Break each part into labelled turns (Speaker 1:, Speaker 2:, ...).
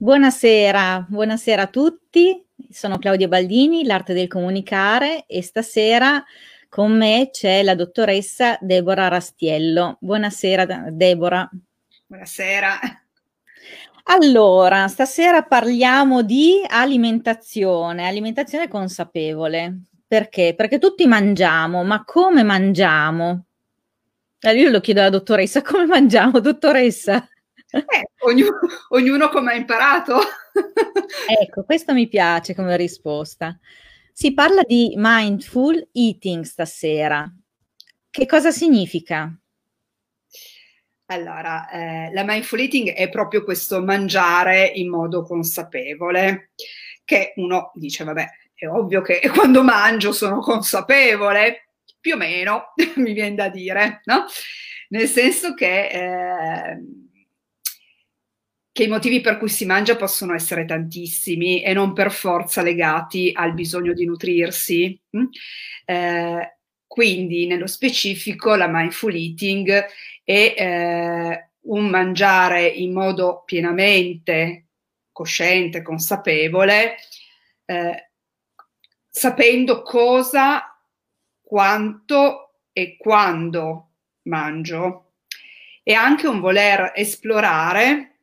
Speaker 1: Buonasera, buonasera a tutti. Sono Claudia Baldini, l'arte del comunicare e stasera con me c'è la dottoressa Deborah Rastiello. Buonasera Deborah.
Speaker 2: Buonasera.
Speaker 1: Allora, stasera parliamo di alimentazione, alimentazione consapevole. Perché? Perché tutti mangiamo, ma come mangiamo? Io lo chiedo alla dottoressa, come mangiamo, dottoressa?
Speaker 2: Eh, ognuno, ognuno come ha imparato.
Speaker 1: ecco, questo mi piace come risposta. Si parla di mindful eating stasera. Che cosa significa?
Speaker 2: Allora, eh, la mindful eating è proprio questo mangiare in modo consapevole, che uno dice, vabbè, è ovvio che quando mangio sono consapevole, più o meno, mi viene da dire, no? Nel senso che... Eh, che i motivi per cui si mangia possono essere tantissimi e non per forza legati al bisogno di nutrirsi. Mm? Eh, quindi, nello specifico, la mindful eating è eh, un mangiare in modo pienamente cosciente, consapevole, eh, sapendo cosa, quanto e quando mangio. E anche un voler esplorare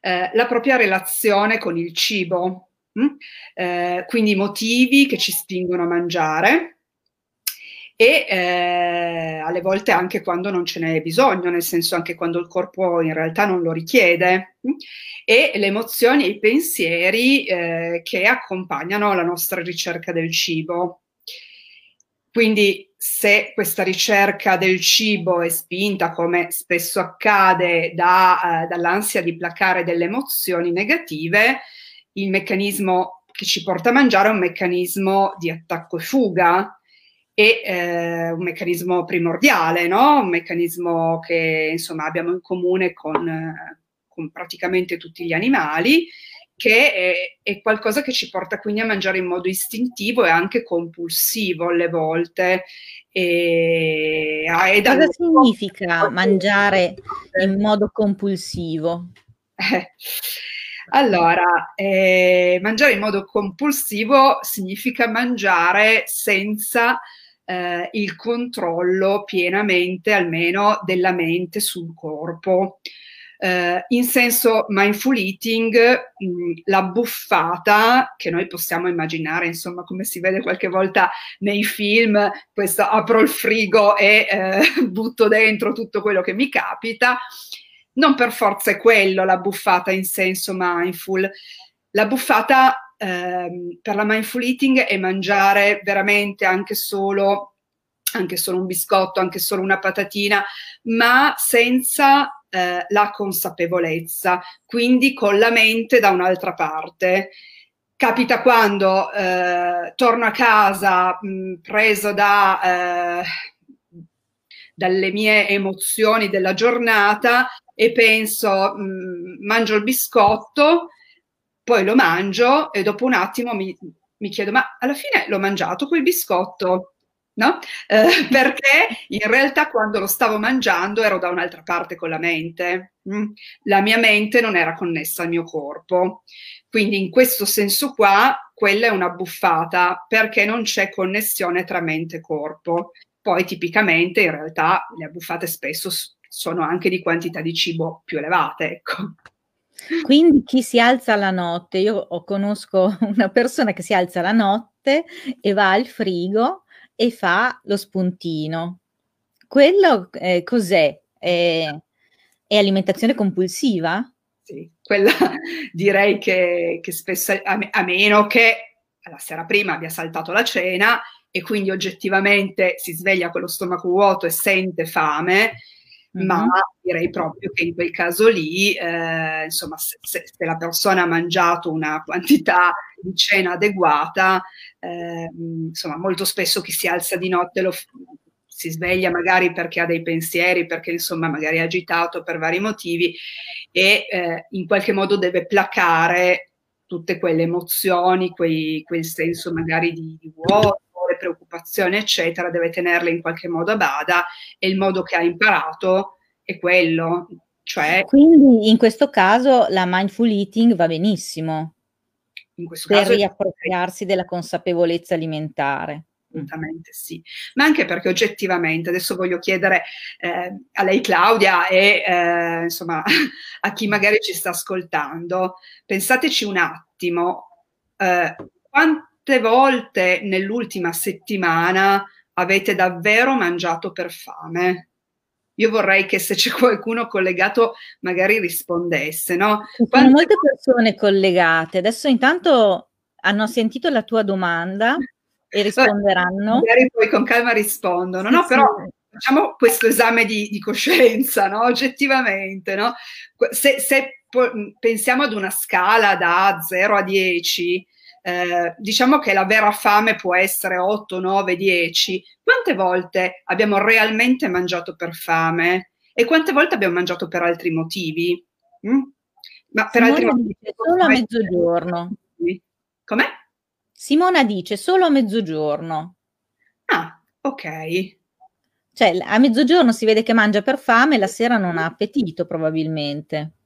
Speaker 2: eh, la propria relazione con il cibo? Mm? Eh, quindi i motivi che ci spingono a mangiare e eh, alle volte anche quando non ce n'è bisogno, nel senso anche quando il corpo in realtà non lo richiede? Mm? e le emozioni e i pensieri eh, che accompagnano la nostra ricerca del cibo. Quindi se questa ricerca del cibo è spinta, come spesso accade, da, eh, dall'ansia di placare delle emozioni negative, il meccanismo che ci porta a mangiare è un meccanismo di attacco e fuga, è eh, un meccanismo primordiale, no? un meccanismo che insomma abbiamo in comune con, eh, con praticamente tutti gli animali che è, è, qualcosa che ci porta quindi a mangiare in modo istintivo e anche compulsivo alle volte.
Speaker 1: E, e Cosa significa mangiare in modo compulsivo?
Speaker 2: Eh, allora, eh, mangiare in modo compulsivo significa mangiare senza eh, il controllo pienamente, almeno, della mente sul corpo. Uh, in senso mindful eating, mh, mm, la buffata che noi possiamo immaginare, insomma, come si vede qualche volta nei film, questo apro il frigo e eh, butto dentro tutto quello che mi capita, non per forza è quello la buffata in senso mindful. La buffata ehm, per la mindful eating è mangiare veramente anche solo anche solo un biscotto, anche solo una patatina, ma senza eh, la consapevolezza, quindi con la mente da un'altra parte. Capita quando eh, torno a casa mh, preso da, eh, dalle mie emozioni della giornata e penso, mh, mangio il biscotto, poi lo mangio e dopo un attimo mi, mi chiedo, ma alla fine l'ho mangiato quel biscotto? No? Eh, perché in realtà quando lo stavo mangiando ero da un'altra parte con la mente, mm? la mia mente non era connessa al mio corpo. Quindi in questo senso qua, quella è una buffata perché non c'è connessione tra mente e corpo. Poi tipicamente in realtà le buffate spesso sono anche di quantità di cibo più elevate, ecco.
Speaker 1: Quindi chi si alza la notte, io conosco una persona che si alza la notte e va al frigo e fa lo spuntino. Quello eh, cos'è? È, è, alimentazione compulsiva?
Speaker 2: Sì, quella direi che, che spesso, a, a meno che la sera prima abbia saltato la cena e quindi oggettivamente si sveglia con lo stomaco vuoto e sente fame, mm-hmm. ma direi proprio che in quel caso lì, eh, insomma, se, se, la persona ha mangiato una quantità di cena adeguata, eh, insomma, molto spesso chi si alza di notte lo, si sveglia magari perché ha dei pensieri, perché insomma magari è agitato per vari motivi e eh, in qualche modo deve placare tutte quelle emozioni, quei, quel senso magari di, di vuoto, le preoccupazioni, eccetera, deve tenerle in qualche modo a bada e il modo che ha imparato è quello,
Speaker 1: Cioè, Quindi in questo caso la mindful eating va benissimo
Speaker 2: in questo
Speaker 1: per
Speaker 2: caso
Speaker 1: riappropriarsi della consapevolezza alimentare.
Speaker 2: Assolutamente sì, ma anche perché oggettivamente, adesso voglio chiedere eh, a lei Claudia e eh, insomma a chi magari ci sta ascoltando, pensateci un attimo, eh, quante volte nell'ultima settimana avete davvero mangiato per fame? Io vorrei che se c'è qualcuno collegato magari rispondesse, no?
Speaker 1: Ci sono molte persone collegate. Adesso intanto hanno sentito la tua domanda e risponderanno.
Speaker 2: Magari poi con calma rispondono, no? Sì, Però facciamo questo esame di, di coscienza, no? Oggettivamente, no? Se, se pensiamo ad una scala da 0 a 10, eh, diciamo che la vera fame può essere 8, 9, 10. Quante volte abbiamo realmente mangiato per fame e quante volte abbiamo mangiato per altri motivi? Mm?
Speaker 1: Ma per Simona altri motivi solo a mezzogiorno.
Speaker 2: Com'è?
Speaker 1: Simona dice solo a mezzogiorno.
Speaker 2: Ah, ok.
Speaker 1: Cioè, a mezzogiorno si vede che mangia per fame, la sera non ha appetito probabilmente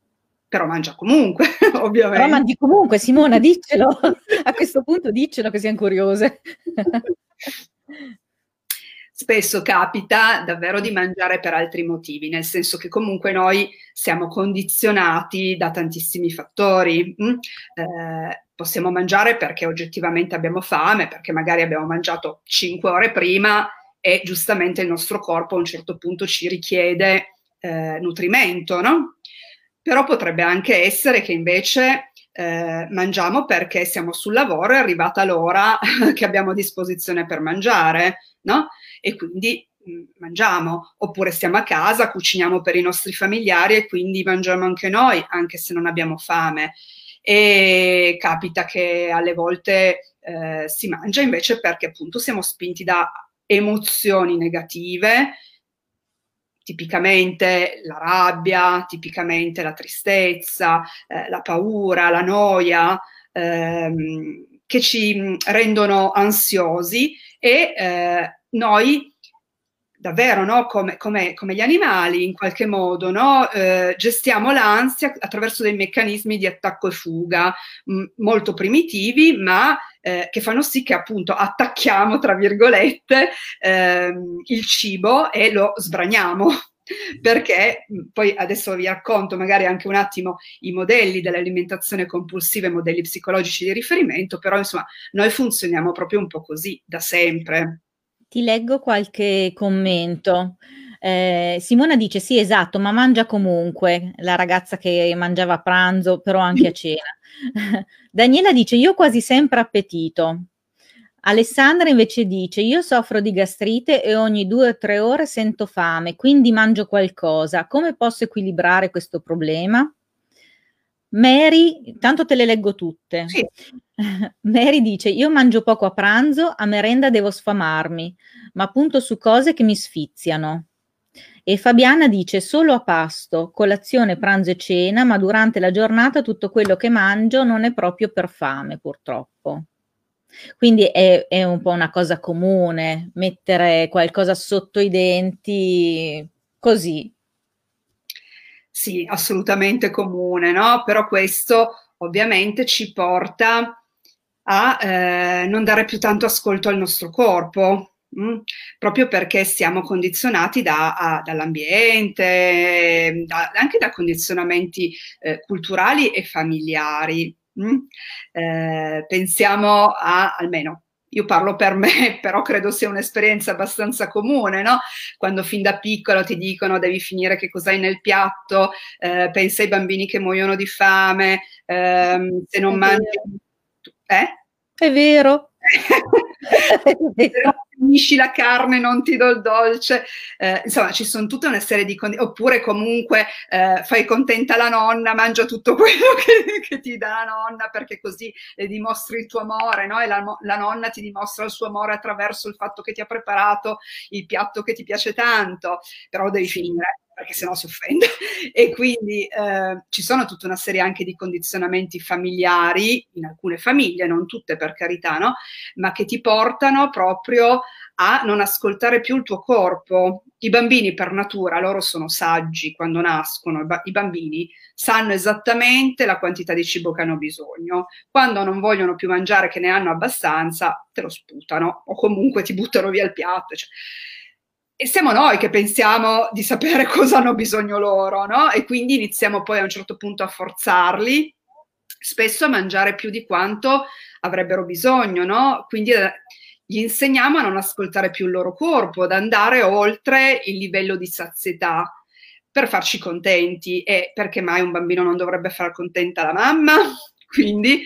Speaker 2: però mangia comunque, ovviamente.
Speaker 1: Però mangi comunque, Simona, diccelo. A questo punto diccelo che siamo curiose.
Speaker 2: Spesso capita davvero di mangiare per altri motivi, nel senso che comunque noi siamo condizionati da tantissimi fattori. Mm? Eh, possiamo mangiare perché oggettivamente abbiamo fame, perché magari abbiamo mangiato 5 ore prima e giustamente il nostro corpo a un certo punto ci richiede eh, nutrimento, no? Però potrebbe anche essere che invece eh, mangiamo perché siamo sul lavoro, è arrivata l'ora che abbiamo a disposizione per mangiare, no? E quindi mm, mangiamo, oppure stiamo a casa, cuciniamo per i nostri familiari e quindi mangiamo anche noi, anche se non abbiamo fame. E capita che alle volte eh, si mangia invece perché appunto siamo spinti da emozioni negative tipicamente la rabbia, tipicamente la tristezza, eh, la paura, la noia, ehm, che ci mm, rendono ansiosi e eh, noi davvero, no? come, come, come, gli animali, in qualche modo, no? eh, gestiamo l'ansia attraverso dei meccanismi di attacco e fuga mh, mm, molto primitivi, ma eh, che fanno sì che appunto attacchiamo, tra virgolette, ehm, il cibo e lo sbraniamo perché mm, poi adesso vi racconto magari anche un attimo i modelli dell'alimentazione compulsiva e modelli psicologici di riferimento, però insomma noi funzioniamo proprio un po' così da sempre.
Speaker 1: Ti leggo qualche commento. Eh, Simona dice sì, esatto, ma mangia comunque, la ragazza che mangiava a pranzo, però anche a cena. Daniela dice io ho quasi sempre appetito. Alessandra invece dice io soffro di gastrite e ogni due o tre ore sento fame, quindi mangio qualcosa. Come posso equilibrare questo problema? Mary, tanto te le leggo tutte. Sì. Mary dice: Io mangio poco a pranzo, a merenda devo sfamarmi, ma punto su cose che mi sfiziano. E Fabiana dice: Solo a pasto, colazione, pranzo e cena, ma durante la giornata tutto quello che mangio non è proprio per fame, purtroppo. Quindi è, è un po' una cosa comune mettere qualcosa sotto i denti così,
Speaker 2: sì, assolutamente comune, no? Però questo ovviamente ci porta a eh, non dare più tanto ascolto al nostro corpo? Mm? proprio perché siamo condizionati da, a, dall'ambiente, da, anche da condizionamenti eh, culturali e familiari. Mm? Eh, pensiamo a, almeno io parlo per me, però credo sia un'esperienza abbastanza comune, no? Quando fin da piccolo ti dicono devi finire che cos'hai nel piatto, eh, pensa ai bambini che muoiono di fame, ehm, se non È mangi...
Speaker 1: Vero. Eh? È vero.
Speaker 2: Se non finisci la carne non ti do il dolce, eh, insomma ci sono tutta una serie di condizioni, oppure comunque eh, fai contenta la nonna, mangia tutto quello che, che, ti dà la nonna perché così le dimostri il tuo amore, no? e la, la, nonna ti dimostra il suo amore attraverso il fatto che ti ha preparato il piatto che ti piace tanto, però devi finire perché sennò si offende. E quindi eh, ci sono tutta una serie anche di condizionamenti familiari, in alcune famiglie, non tutte per carità, no? ma che ti portano proprio a non ascoltare più il tuo corpo. I bambini per natura, loro sono saggi quando nascono, i bambini sanno esattamente la quantità di cibo che hanno bisogno. Quando non vogliono più mangiare, che ne hanno abbastanza, te lo sputano o comunque ti buttano via il piatto. Cioè. E siamo noi che pensiamo di sapere cosa hanno bisogno loro, no? E quindi iniziamo poi a un certo punto a forzarli, spesso a mangiare più di quanto avrebbero bisogno, no? Quindi eh, gli insegniamo a non ascoltare più il loro corpo, ad andare oltre il livello di sazietà per farci contenti e perché mai un bambino non dovrebbe far contenta la mamma? Quindi,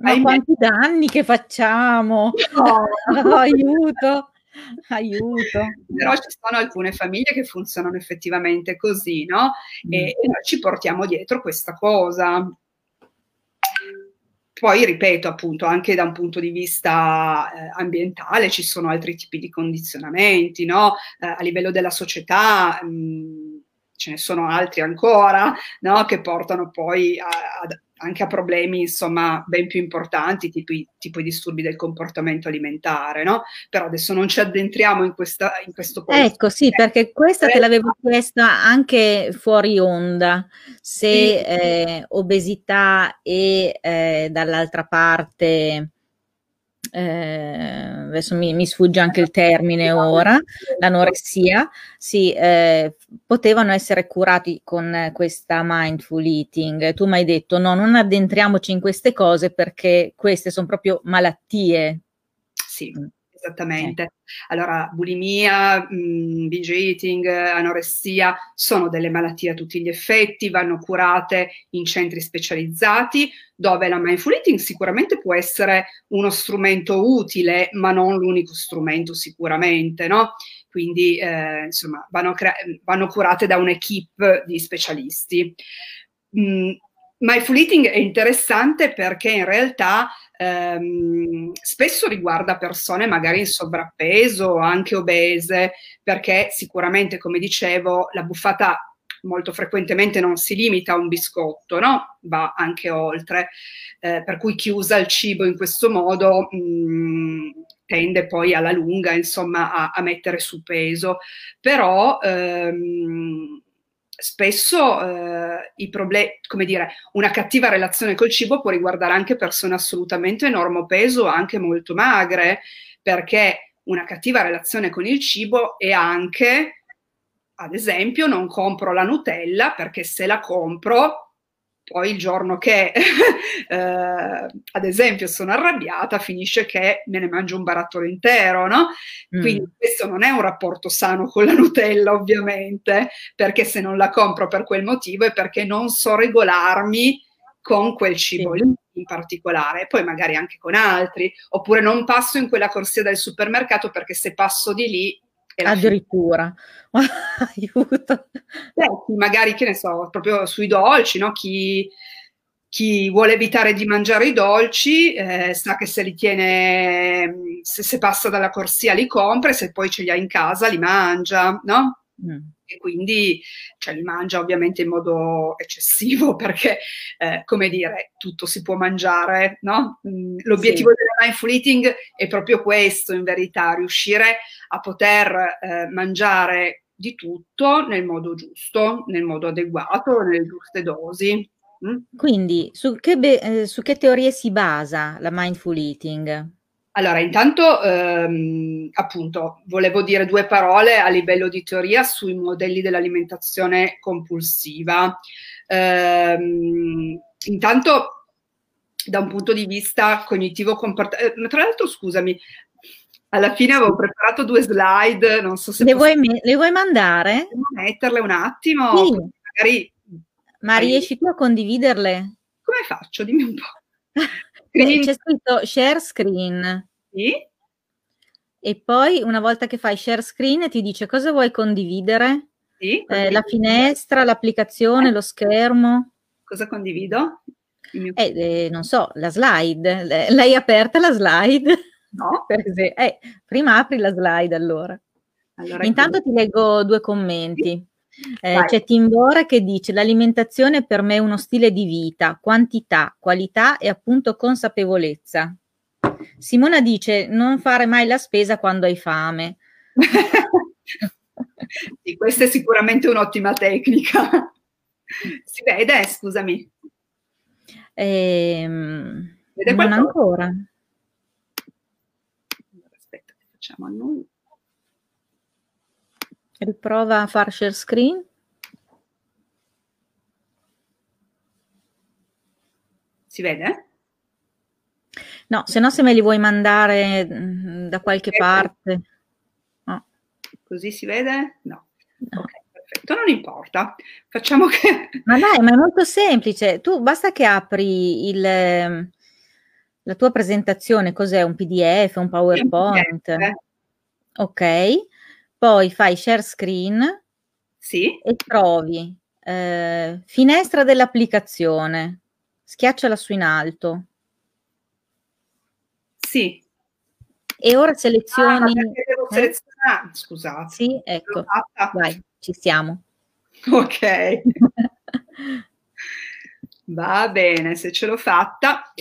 Speaker 1: ma quanti danni che facciamo? No. oh, aiuto. Aiuto.
Speaker 2: Però ci sono alcune famiglie che funzionano effettivamente così, no? E, mm. e noi ci portiamo dietro questa cosa. Poi, ripeto, appunto, anche da un punto di vista eh, ambientale ci sono altri tipi di condizionamenti, no? Eh, a livello della società mh, mm, ce ne sono altri ancora, no? Che portano poi a, a, anche a problemi insomma ben più importanti, tipo i, tipo i disturbi del comportamento alimentare, no? Però adesso non ci addentriamo in, questa, in questo
Speaker 1: punto. Ecco, sì, perché questa te l'avevo chiesta anche fuori onda, se sì. eh, obesità e eh, dall'altra parte eh, adesso mi, mi, sfugge anche il termine ora, l'anoressia, sì, eh, potevano essere curati con questa mindful eating. Tu mi hai detto no, non addentriamoci in queste cose perché queste sono proprio malattie.
Speaker 2: Sì. Mm. Esattamente. Allora, bulimia, mh, binge eating, anoressia sono delle malattie a tutti gli effetti, vanno curate in centri specializzati, dove la mindful eating sicuramente può essere uno strumento utile, ma non l'unico strumento sicuramente, no? Quindi, eh, insomma, vanno, crea- vanno, curate da un'equipe di specialisti. Mh, mindful eating è interessante perché in realtà ehm, spesso riguarda persone magari in sovrappeso o anche obese, perché sicuramente, come dicevo, la buffata molto frequentemente non si limita a un biscotto, no? va anche oltre, eh, per cui chi usa il cibo in questo modo mh, mm, tende poi alla lunga insomma a, a mettere su peso, però ehm, spesso eh, i problemi, come dire, una cattiva relazione col cibo può riguardare anche persone assolutamente enormo peso, anche molto magre, perché una cattiva relazione con il cibo è anche, ad esempio, non compro la Nutella perché se la compro poi il giorno che, eh, ad esempio, sono arrabbiata, finisce che me ne mangio un barattolo intero, no? Quindi mm. questo non è un rapporto sano con la Nutella, ovviamente, perché se non la compro per quel motivo è perché non so regolarmi con quel cibo lì in particolare, poi magari anche con altri, oppure non passo in quella corsia del supermercato perché se passo di lì
Speaker 1: Addirittura, aiuto.
Speaker 2: Eh, magari, che ne so, proprio sui dolci, no? Chi, chi vuole evitare di mangiare i dolci eh, sa che se li tiene, se, se, passa dalla corsia li compra e se poi ce li ha in casa li mangia, no? Mm. E quindi cioè, li mangia ovviamente in modo eccessivo perché, eh, come dire, tutto si può mangiare, no? Mm, l'obiettivo sì. della mindful eating è proprio questo, in verità, riuscire a poter eh, mangiare di tutto nel modo giusto, nel modo adeguato, nelle giuste dosi.
Speaker 1: Mm? Quindi, su che, be- eh, su che teorie si basa la mindful eating?
Speaker 2: Allora, intanto, ehm, appunto, volevo dire due parole a livello di teoria sui modelli dell'alimentazione compulsiva. Ehm, intanto, da un punto di vista cognitivo comportamentale, eh, tra l'altro, scusami, alla fine avevo preparato due slide, non so se...
Speaker 1: Le, vuoi, me- le vuoi, mandare?
Speaker 2: Metterle un attimo,
Speaker 1: sì. magari... Ma riesci tu a condividerle?
Speaker 2: Come faccio? Dimmi un po'.
Speaker 1: Screen. C'è scritto share screen.
Speaker 2: Sì.
Speaker 1: E poi una volta che fai share screen ti dice cosa vuoi condividere?
Speaker 2: Sì,
Speaker 1: eh, la finestra, l'applicazione, lo schermo.
Speaker 2: Cosa condivido?
Speaker 1: Mio... Eh, eh, non so, la slide. L'hai aperta la slide?
Speaker 2: No.
Speaker 1: Eh, prima apri la slide allora. allora Intanto ti leggo due commenti. Eh, c'è Timbora che dice l'alimentazione per me è uno stile di vita, quantità, qualità e appunto consapevolezza. Simona dice non fare mai la spesa quando hai fame.
Speaker 2: sì, questa è sicuramente un'ottima tecnica. Si vede, scusami.
Speaker 1: Ehm, vede non ancora.
Speaker 2: Aspetta, facciamo a noi.
Speaker 1: Riprova a far share screen.
Speaker 2: Si vede?
Speaker 1: No, se no se me li vuoi mandare mm, da qualche parte.
Speaker 2: No. Così si vede? No. no. Ok, perfetto, non importa. Facciamo che...
Speaker 1: Ma dai, ma è molto semplice. Tu basta che apri il, ehm, la tua presentazione, cos'è? Un PDF, un PowerPoint? Ok, poi fai share screen
Speaker 2: sì.
Speaker 1: e trovi eh, finestra dell'applicazione. Schiacciala su in alto.
Speaker 2: Sì.
Speaker 1: E ora selezioni... Ah,
Speaker 2: devo eh? Scusate.
Speaker 1: Sì, ecco. Vai, ci siamo.
Speaker 2: Ok. Va bene, se ce l'ho fatta.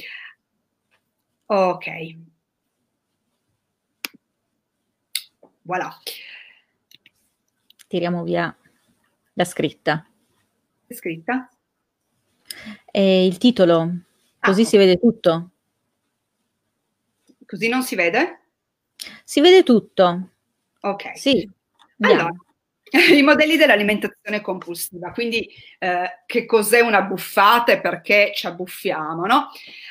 Speaker 2: Ok. Voilà.
Speaker 1: Tiriamo via la scritta.
Speaker 2: Scritta?
Speaker 1: E il titolo, così ah, si vede tutto.
Speaker 2: Così non si vede?
Speaker 1: Si vede tutto.
Speaker 2: Ok.
Speaker 1: Sì.
Speaker 2: Allora, i modelli dell'alimentazione compulsiva, quindi eh, che cos'è una buffata e perché ci abbuffiamo, no?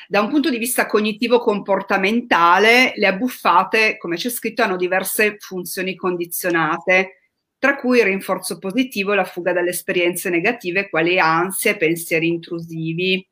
Speaker 2: Da un punto di vista cognitivo-comportamentale, le abbuffate, come c'è scritto, hanno diverse funzioni condizionate, tra cui il rinforzo positivo e la fuga dalle esperienze negative, quali ansie e pensieri intrusivi.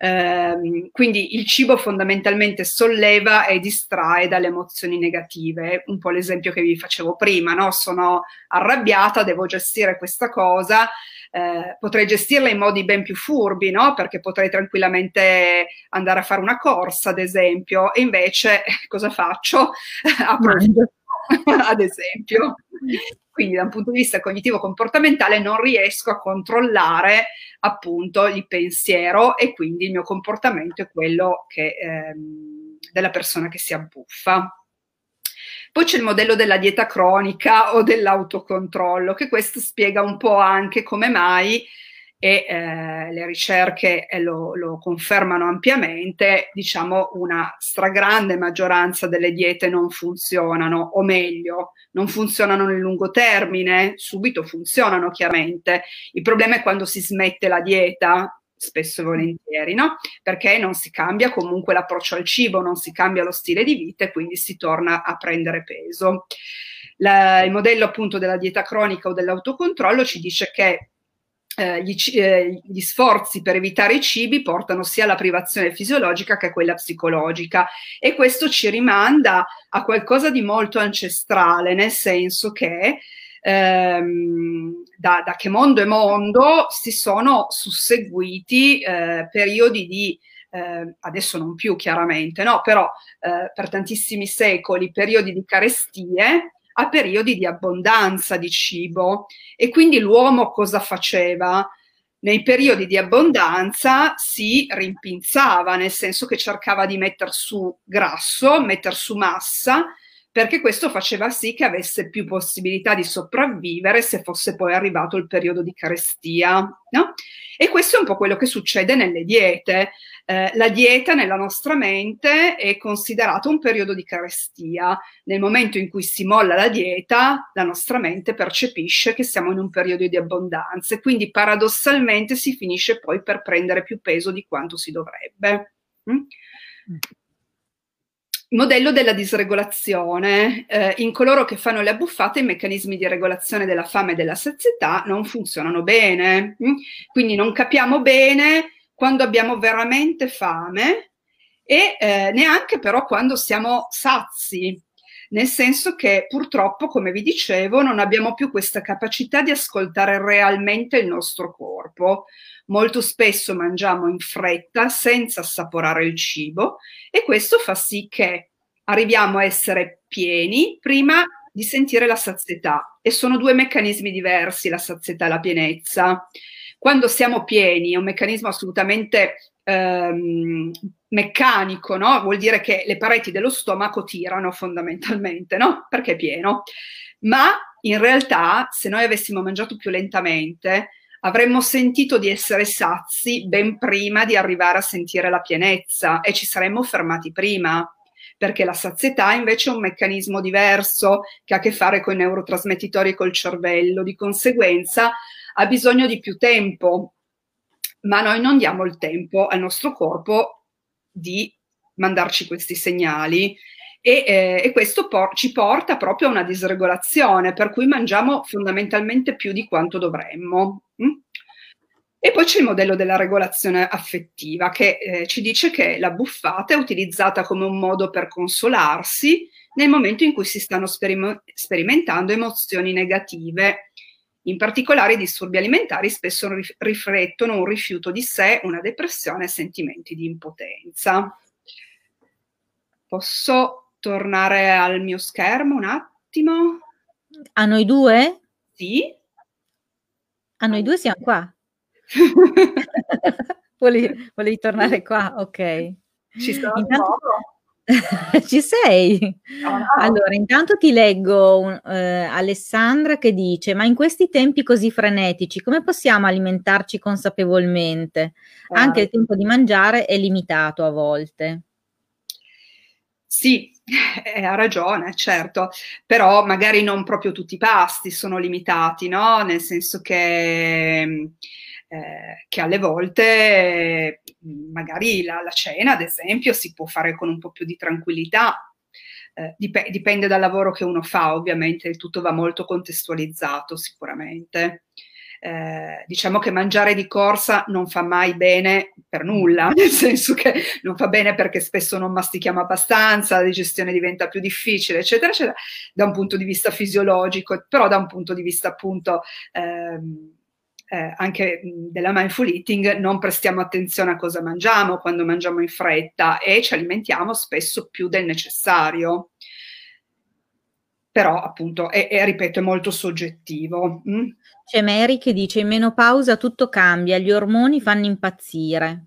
Speaker 2: Eh, quindi il cibo fondamentalmente solleva e distrae dalle emozioni negative, un po' l'esempio che vi facevo prima, no? sono arrabbiata, devo gestire questa cosa, eh, potrei gestirla in modi ben più furbi, no? perché potrei tranquillamente andare a fare una corsa, ad esempio, e invece cosa faccio? Apro ad esempio. Quindi da un punto di vista cognitivo-comportamentale non riesco a controllare appunto il pensiero e quindi il mio comportamento è quello che, ehm, della persona che si abbuffa. Poi c'è il modello della dieta cronica o dell'autocontrollo, che questo spiega un po' anche come mai e eh, le ricerche eh, lo, lo, confermano ampiamente, diciamo una stragrande maggioranza delle diete non funzionano, o meglio, non funzionano nel lungo termine, subito funzionano chiaramente. Il problema è quando si smette la dieta, spesso e volentieri, no? Perché non si cambia comunque l'approccio al cibo, non si cambia lo stile di vita e quindi si torna a prendere peso. La, il modello appunto della dieta cronica o dell'autocontrollo ci dice che eh, gli, eh, gli, sforzi per evitare i cibi portano sia alla privazione fisiologica che a quella psicologica e questo ci rimanda a qualcosa di molto ancestrale, nel senso che ehm, da, da, che mondo è mondo si sono susseguiti eh, periodi di eh, adesso non più chiaramente, no? però eh, per tantissimi secoli periodi di carestie a periodi di abbondanza di cibo e quindi l'uomo cosa faceva? Nei periodi di abbondanza si rimpinzava, nel senso che cercava di mettere su grasso, mettere su massa, perché questo faceva sì che avesse più possibilità di sopravvivere se fosse poi arrivato il periodo di carestia. No? E questo è un po' quello che succede nelle diete. Eh, la dieta nella nostra mente è considerata un periodo di carestia. Nel momento in cui si molla la dieta, la nostra mente percepisce che siamo in un periodo di abbondanza e quindi paradossalmente si finisce poi per prendere più peso di quanto si dovrebbe. Mm? Modello della disregolazione. Eh, in coloro che fanno le abbuffate i meccanismi di regolazione della fame e della sazietà non funzionano bene. Mm? Quindi non capiamo bene quando abbiamo veramente fame e eh, neanche però quando siamo sazi. Nel senso che purtroppo, come vi dicevo, non abbiamo più questa capacità di ascoltare realmente il nostro corpo. Molto spesso mangiamo in fretta senza assaporare il cibo e questo fa sì che arriviamo a essere pieni prima di sentire la sazietà e sono due meccanismi diversi, la sazietà e la pienezza. Quando siamo pieni è un meccanismo assolutamente ehm, meccanico, no? Vuol dire che le pareti dello stomaco tirano fondamentalmente, no? Perché è pieno. Ma in realtà, se noi avessimo mangiato più lentamente, avremmo sentito di essere sazi ben prima di arrivare a sentire la pienezza e ci saremmo fermati prima perché la sazietà invece è un meccanismo diverso che ha a che fare con i neurotrasmettitori e col cervello, di conseguenza ha bisogno di più tempo, ma noi non diamo il tempo al nostro corpo di mandarci questi segnali e, eh, e questo por- ci porta proprio a una disregolazione, per cui mangiamo fondamentalmente più di quanto dovremmo. Mm? E poi c'è il modello della regolazione affettiva che eh, ci dice che la buffata è utilizzata come un modo per consolarsi nel momento in cui si stanno sperim- sperimentando emozioni negative. In particolare i disturbi alimentari spesso rif- riflettono un rifiuto di sé, una depressione e sentimenti di impotenza. Posso tornare al mio schermo un attimo?
Speaker 1: A noi due?
Speaker 2: Sì.
Speaker 1: A noi due siamo qua. volevi, volevi, tornare qua? Ok.
Speaker 2: Ci sono intanto...
Speaker 1: Ci sei? Oh, no. Allora, intanto ti leggo eh, Alessandra che dice: Ma in questi tempi così frenetici, come possiamo alimentarci consapevolmente? Anche il tempo di mangiare è limitato a volte.
Speaker 2: Sì, eh, ha ragione, certo, però magari non proprio tutti i pasti sono limitati, no? Nel senso che eh, che alle volte magari la, la, cena, ad esempio, si può fare con un po' più di tranquillità. Eh, dip- dipende dal lavoro che uno fa, ovviamente, tutto va molto contestualizzato sicuramente. Eh, diciamo che mangiare di corsa non fa mai bene per nulla, nel senso che non fa bene perché spesso non mastichiamo abbastanza, la digestione diventa più difficile, eccetera, eccetera, da un punto di vista fisiologico, però da un punto di vista appunto ehm, eh, anche della mindful eating, non prestiamo attenzione a cosa mangiamo quando mangiamo in fretta e ci alimentiamo spesso più del necessario. Però appunto, è, è ripeto, è molto soggettivo. Mm?
Speaker 1: C'è Mary che dice in menopausa tutto cambia, gli ormoni fanno impazzire.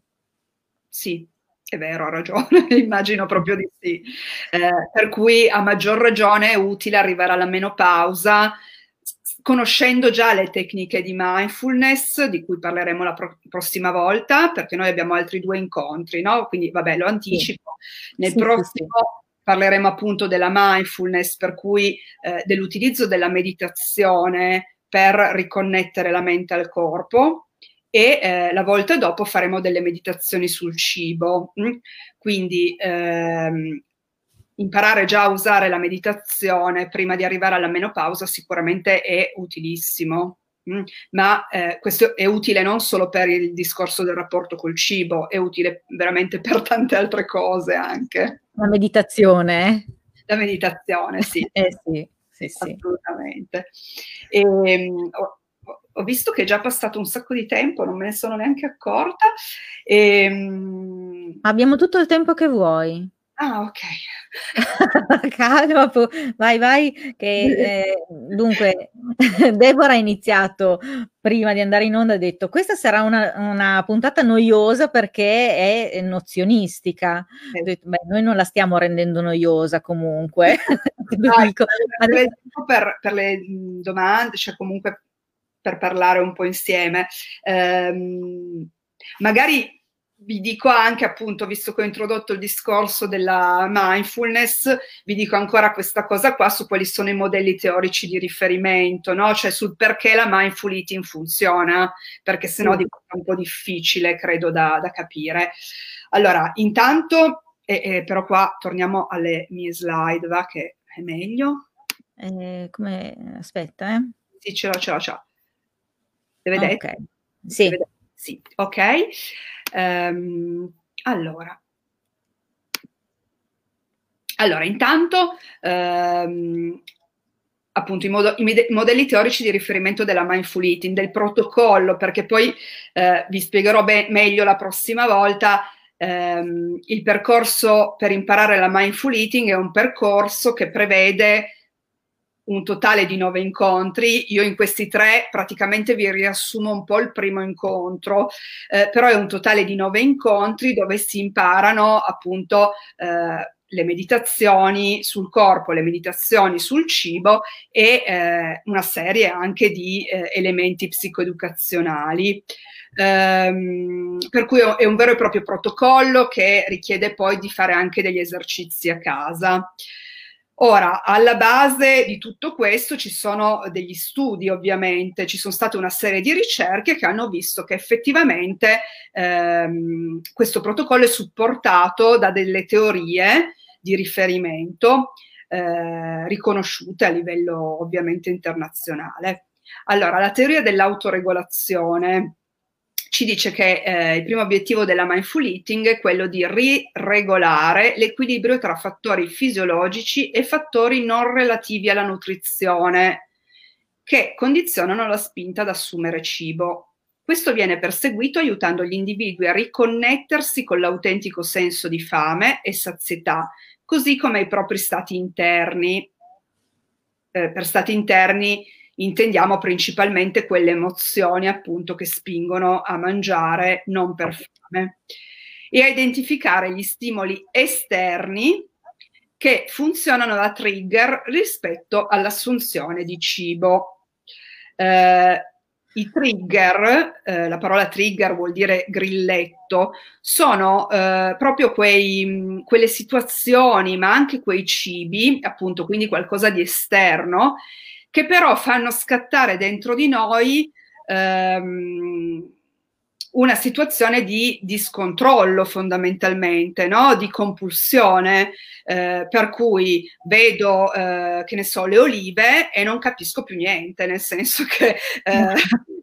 Speaker 2: Sì, è vero, ha ragione, immagino proprio di sì. Eh, per cui a maggior ragione è utile arrivare alla menopausa conoscendo già le tecniche di mindfulness, di cui parleremo la pro- prossima volta, perché noi abbiamo altri due incontri, no? Quindi, vabbè, lo anticipo. Sì. Nel sì, prossimo sì, parleremo appunto della mindfulness, per cui eh, dell'utilizzo della meditazione per riconnettere la mente al corpo e eh, la volta dopo faremo delle meditazioni sul cibo. Mm? Quindi ehm, imparare già a usare la meditazione prima di arrivare alla menopausa sicuramente è utilissimo. Ma eh, questo è utile non solo per il discorso del rapporto col cibo, è utile veramente per tante altre cose anche.
Speaker 1: La meditazione?
Speaker 2: La meditazione, sì.
Speaker 1: eh sì, sì,
Speaker 2: sì. Assolutamente. E, ehm, ho, ho, visto che è già passato un sacco di tempo, non me ne sono neanche accorta. E,
Speaker 1: ehm, Abbiamo tutto il tempo che vuoi.
Speaker 2: Ah, ok.
Speaker 1: Calma, vai, vai. Che, eh, dunque, Deborah ha iniziato prima di andare in onda, ha detto questa sarà una, una puntata noiosa perché è nozionistica. Ho detto, beh, noi non la stiamo rendendo noiosa comunque.
Speaker 2: Vai, dico, per, per, le domande, cioè comunque per parlare un po' insieme. Um, magari vi dico anche appunto, visto che ho introdotto il discorso della mindfulness, vi dico ancora questa cosa qua su quali sono i modelli teorici di riferimento, no? cioè sul perché la mindful eating funziona, perché sennò diventa un po' difficile, credo, da, da capire. Allora, intanto, eh, eh, però qua torniamo alle mie slide, va che è meglio.
Speaker 1: Eh, come... Aspetta, eh.
Speaker 2: Sì, ce l'ho, ce l'ho, ce l'ho. Le vedete?
Speaker 1: Ok, sì.
Speaker 2: Vedete? Sì, ok. Um, allora. Allora, intanto, um, appunto, i, mod- i, modelli teorici di riferimento della mindful eating, del protocollo, perché poi eh, vi spiegherò be- meglio la prossima volta. Um, il percorso per imparare la mindful eating è un percorso che prevede un totale di nove incontri. Io in questi tre praticamente vi riassumo un po' il primo incontro, eh, però è un totale di nove incontri dove si imparano appunto eh, le meditazioni sul corpo, le meditazioni sul cibo e eh, una serie anche di eh, elementi psicoeducazionali. Um, per cui è un vero e proprio protocollo che richiede poi di fare anche degli esercizi a casa. Ora, alla base di tutto questo ci sono degli studi, ovviamente, ci sono state una serie di ricerche che hanno visto che effettivamente ehm, questo protocollo è supportato da delle teorie di riferimento eh, riconosciute a livello ovviamente internazionale. Allora, la teoria dell'autoregolazione ci dice che eh, il primo obiettivo della mindful eating è quello di riregolare l'equilibrio tra fattori fisiologici e fattori non relativi alla nutrizione che condizionano la spinta ad assumere cibo. Questo viene perseguito aiutando gli individui a riconnettersi con l'autentico senso di fame e sazietà, così come i propri stati interni. Eh, per stati interni intendiamo principalmente quelle emozioni appunto che spingono a mangiare non per fame e a identificare gli stimoli esterni che funzionano da trigger rispetto all'assunzione di cibo. Eh, i trigger, eh, la parola trigger vuol dire grilletto, sono eh, proprio quei, quelle situazioni, ma anche quei cibi, appunto, quindi qualcosa di esterno, che però fanno scattare dentro di noi ehm, una situazione di, di scontrollo fondamentalmente, no? di compulsione, eh, per cui vedo, eh, che ne so, le olive e non capisco più niente, nel senso che... Eh,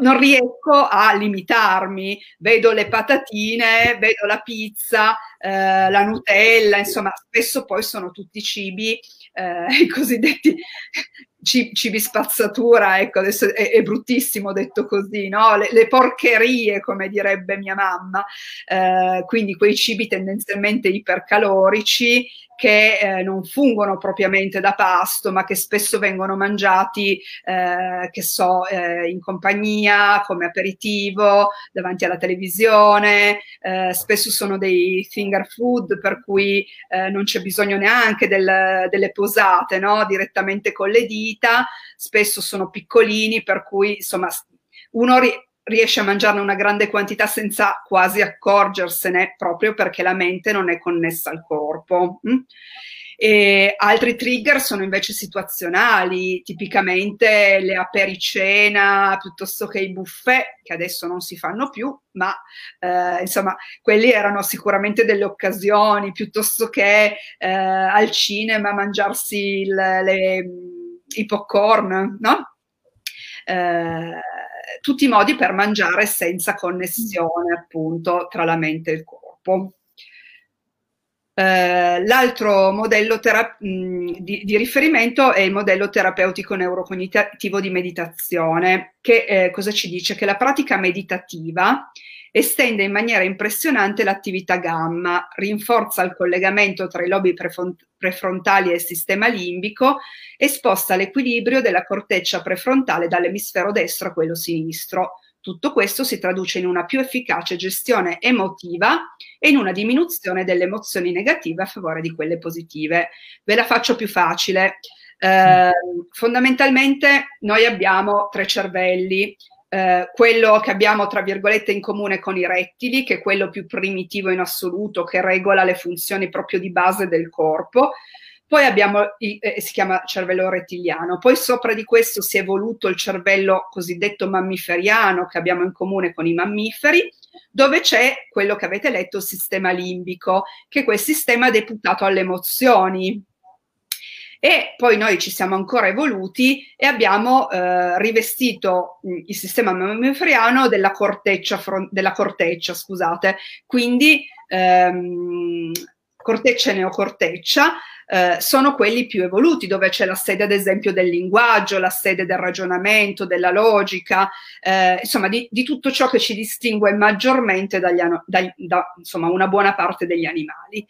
Speaker 2: non riesco a limitarmi, vedo le patatine, vedo la pizza, eh, la Nutella, insomma, spesso poi sono tutti cibi eh, i cosiddetti cibi spazzatura, ecco, adesso è, è bruttissimo detto così, no? le, le, porcherie, come direbbe mia mamma, eh, quindi quei cibi tendenzialmente ipercalorici che eh, non fungono propriamente da pasto, ma che spesso vengono mangiati, eh, che so, eh, in compagnia, come aperitivo, davanti alla televisione, eh, spesso sono dei finger food, per cui eh, non c'è bisogno neanche del, delle posate, no? direttamente con le dita, spesso sono piccolini, per cui insomma uno ri- riesce a mangiarne una grande quantità senza quasi accorgersene, proprio perché la mente non è connessa al corpo. Mm? E altri trigger sono invece situazionali, tipicamente le apericena piuttosto che i buffet, che adesso non si fanno più, ma eh, insomma, quelli erano sicuramente delle occasioni, piuttosto che eh, al cinema mangiarsi il, le, i popcorn, no? Eh, tutti i modi per mangiare senza connessione appunto tra la mente e il corpo. Uh, l'altro modello tera- mh, di, di, riferimento è il modello terapeutico neurocognitivo di meditazione, che eh, cosa ci dice? Che la pratica meditativa estende in maniera impressionante l'attività gamma, rinforza il collegamento tra i lobi prefrontali e il sistema limbico e sposta l'equilibrio della corteccia prefrontale dall'emisfero destro a quello sinistro. Tutto questo si traduce in una più efficace gestione emotiva e in una diminuzione delle emozioni negative a favore di quelle positive. Ve la faccio più facile. Eh, fondamentalmente noi abbiamo tre cervelli, eh, quello che abbiamo tra virgolette in comune con i rettili, che è quello più primitivo in assoluto, che regola le funzioni proprio di base del corpo. Poi abbiamo, il, eh, si chiama cervello rettiliano, poi sopra di questo si è evoluto il cervello cosiddetto mammiferiano che abbiamo in comune con i mammiferi, dove c'è quello che avete letto, il sistema limbico, che è quel sistema deputato alle emozioni, e poi noi ci siamo ancora evoluti e abbiamo eh, rivestito mh, il sistema mammiferiano della corteccia, front- della corteccia scusate, quindi ehm, corteccia e neocorteccia eh, sono quelli più evoluti, dove c'è la sede ad esempio del linguaggio, la sede del ragionamento, della logica, eh, insomma di, di, tutto ciò che ci distingue maggiormente dagli, da, da insomma, una buona parte degli animali.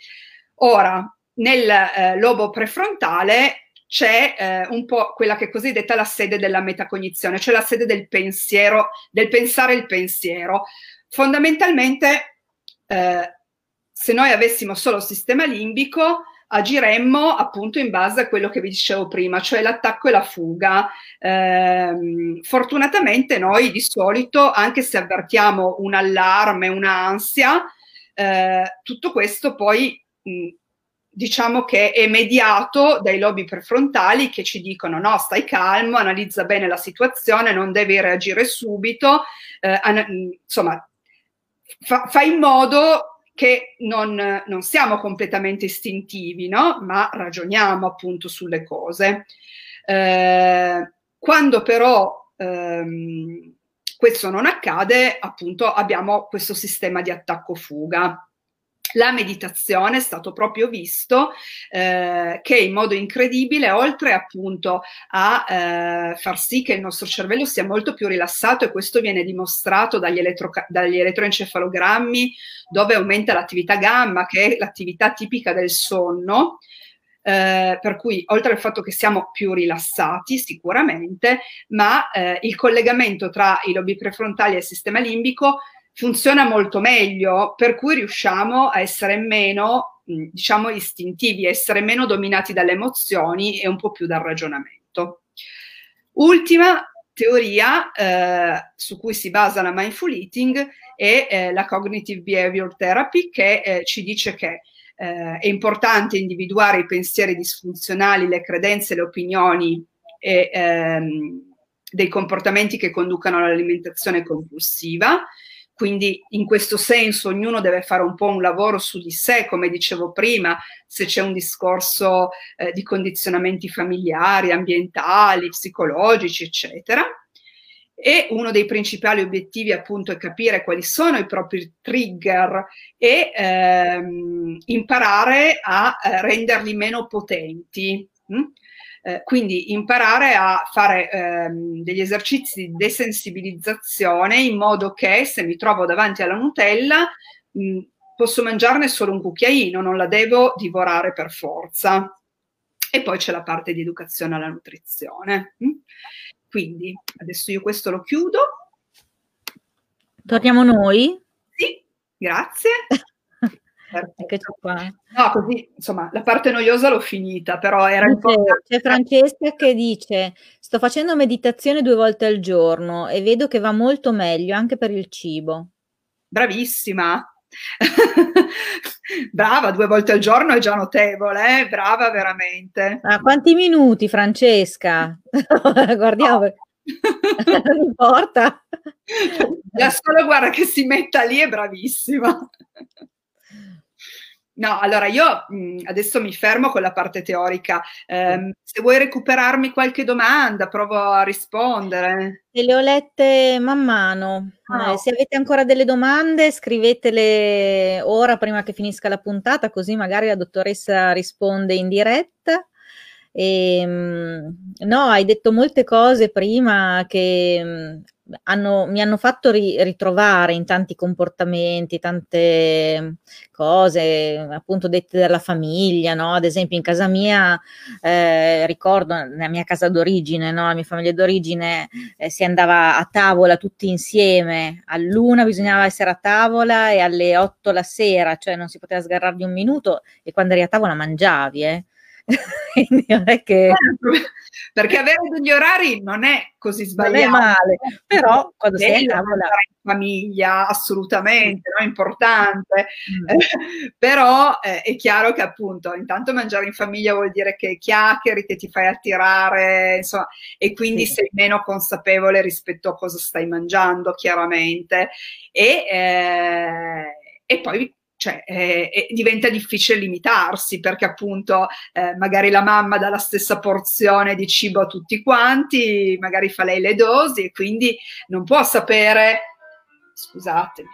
Speaker 2: Ora, nel eh, lobo prefrontale c'è eh, un po' quella che è cosiddetta la sede della metacognizione, cioè la sede del pensiero, del pensare il pensiero. Fondamentalmente, eh, se noi avessimo solo sistema limbico, agiremmo appunto in base a quello che vi dicevo prima, cioè l'attacco e la fuga. Eh, fortunatamente noi di solito, anche se avvertiamo un allarme, un'ansia, eh, tutto questo poi mh, diciamo che è mediato dai lobi prefrontali che ci dicono no, stai calmo, analizza bene la situazione, non devi reagire subito, eh, an- insomma, fa, fa in modo che non, non, siamo completamente istintivi, no? ma ragioniamo appunto sulle cose. Eh, quando però ehm, questo non accade, appunto abbiamo questo sistema di attacco-fuga la meditazione è stato proprio visto eh, che in modo incredibile, oltre appunto a eh, far sì che il nostro cervello sia molto più rilassato, e questo viene dimostrato dagli, elettro, dagli elettroencefalogrammi, dove aumenta l'attività gamma, che è l'attività tipica del sonno, eh, per cui oltre al fatto che siamo più rilassati sicuramente, ma eh, il collegamento tra i lobi prefrontali e il sistema limbico funziona molto meglio, per cui riusciamo a essere meno, diciamo, istintivi, a essere meno dominati dalle emozioni e un po' più dal ragionamento. Ultima teoria eh, su cui si basa la mindful eating è eh, la cognitive behavior therapy che eh, ci dice che eh, è importante individuare i pensieri disfunzionali, le credenze, le opinioni e ehm, dei comportamenti che conducano all'alimentazione compulsiva quindi in questo senso ognuno deve fare un po' un lavoro su di sé, come dicevo prima, se c'è un discorso eh, di condizionamenti familiari, ambientali, psicologici, eccetera. E uno dei principali obiettivi appunto è capire quali sono i propri trigger e ehm, imparare a eh, renderli meno potenti. Hm? Eh, quindi imparare a fare ehm, degli esercizi di desensibilizzazione in modo che se mi trovo davanti alla Nutella mh, posso mangiarne solo un cucchiaino, non la devo divorare per forza. E poi c'è la parte di educazione alla nutrizione. Quindi adesso io questo lo chiudo.
Speaker 1: Torniamo noi?
Speaker 2: Sì, grazie.
Speaker 1: Eccoci qua.
Speaker 2: No, così, insomma, la parte noiosa l'ho finita, però era
Speaker 1: un po'... C'è Francesca che dice, sto facendo meditazione due volte al giorno e vedo che va molto meglio anche per il cibo.
Speaker 2: Bravissima. Brava, due volte al giorno è già notevole, eh? brava veramente.
Speaker 1: Ma quanti minuti, Francesca? Guardiamo. No. non importa.
Speaker 2: La sola guarda che si metta lì è bravissima. No, allora io mh, adesso mi fermo con la parte teorica. Eh, se vuoi recuperarmi qualche domanda, provo a rispondere.
Speaker 1: E le ho lette man mano. Oh. Eh, se avete ancora delle domande, scrivetele ora prima che finisca la puntata, così magari la dottoressa risponde in diretta. E, ehm, no, hai detto molte cose prima che hanno, mi hanno fatto ri, ritrovare in tanti comportamenti, tante cose appunto dette dalla famiglia, no? Ad esempio in casa mia, eh, ricordo nella mia casa d'origine, no? La mia famiglia d'origine eh, si andava a tavola tutti insieme, all'una bisognava essere a tavola e alle otto la sera, cioè non si poteva sgarrare di un minuto e quando eri a tavola mangiavi, eh?
Speaker 2: Quindi non è che... Perché avere degli orari non è così sbagliato.
Speaker 1: Non è male, però quando sei a tavola...
Speaker 2: in famiglia, assolutamente, no? importante. Mm. Eh, però eh, è chiaro che appunto intanto mangiare in famiglia vuol dire che chiacchieri, che ti fai attirare, insomma, e quindi sì. sei meno consapevole rispetto a cosa stai mangiando, chiaramente. E, eh, e poi cioè, eh, diventa difficile limitarsi perché appunto eh, magari la mamma dà la stessa porzione di cibo a tutti quanti, magari fa lei le dosi e quindi non può sapere, scusatemi.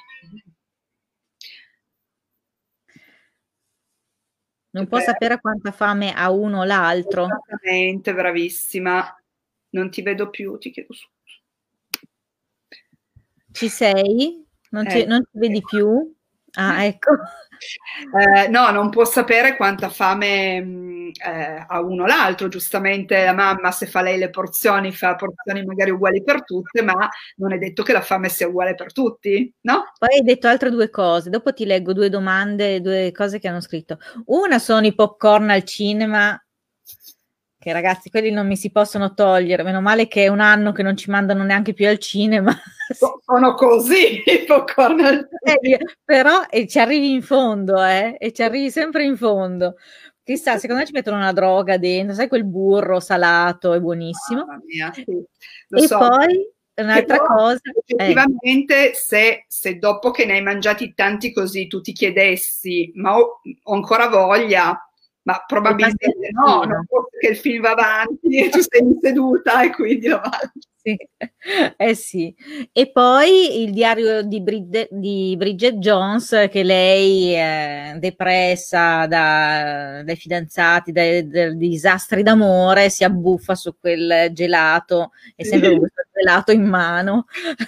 Speaker 1: Non può sapere quanta fame ha uno o l'altro.
Speaker 2: Esattamente, bravissima. Non ti vedo più, ti chiedo scusa.
Speaker 1: Ci sei? Non, eh, non ti vedi più? Ah, ecco.
Speaker 2: Eh, no, non può sapere quanta fame mh, eh, ha uno l'altro. Giustamente la mamma, se fa lei le porzioni, fa porzioni magari uguali per tutte, ma non è detto che la fame sia uguale per tutti, no?
Speaker 1: Poi hai detto altre due cose. Dopo ti leggo due domande, due cose che hanno scritto. Una sono i popcorn al cinema che ragazzi, quelli non mi si possono togliere. Meno male che è un anno che non ci mandano neanche più al cinema.
Speaker 2: Sono così i popcorn.
Speaker 1: Eh, però e ci arrivi in fondo, eh? E ci arrivi sempre in fondo. Chissà, secondo me ci mettono una droga dentro, sai quel burro salato, è buonissimo.
Speaker 2: Mia, sì.
Speaker 1: e so. poi un'altra però, cosa.
Speaker 2: Effettivamente, eh. se, se, dopo che ne hai mangiati tanti così tu ti chiedessi, ma ho, ho ancora voglia, ma probabilmente no, non può che il film va avanti e tu sei seduta e quindi lo mangi.
Speaker 1: Sì. Eh sì, e poi il diario di, Brid- di Bridget Jones che lei è depressa da, dai fidanzati, dai, dai, disastri d'amore, si abbuffa su quel gelato e sempre con questo gelato in mano.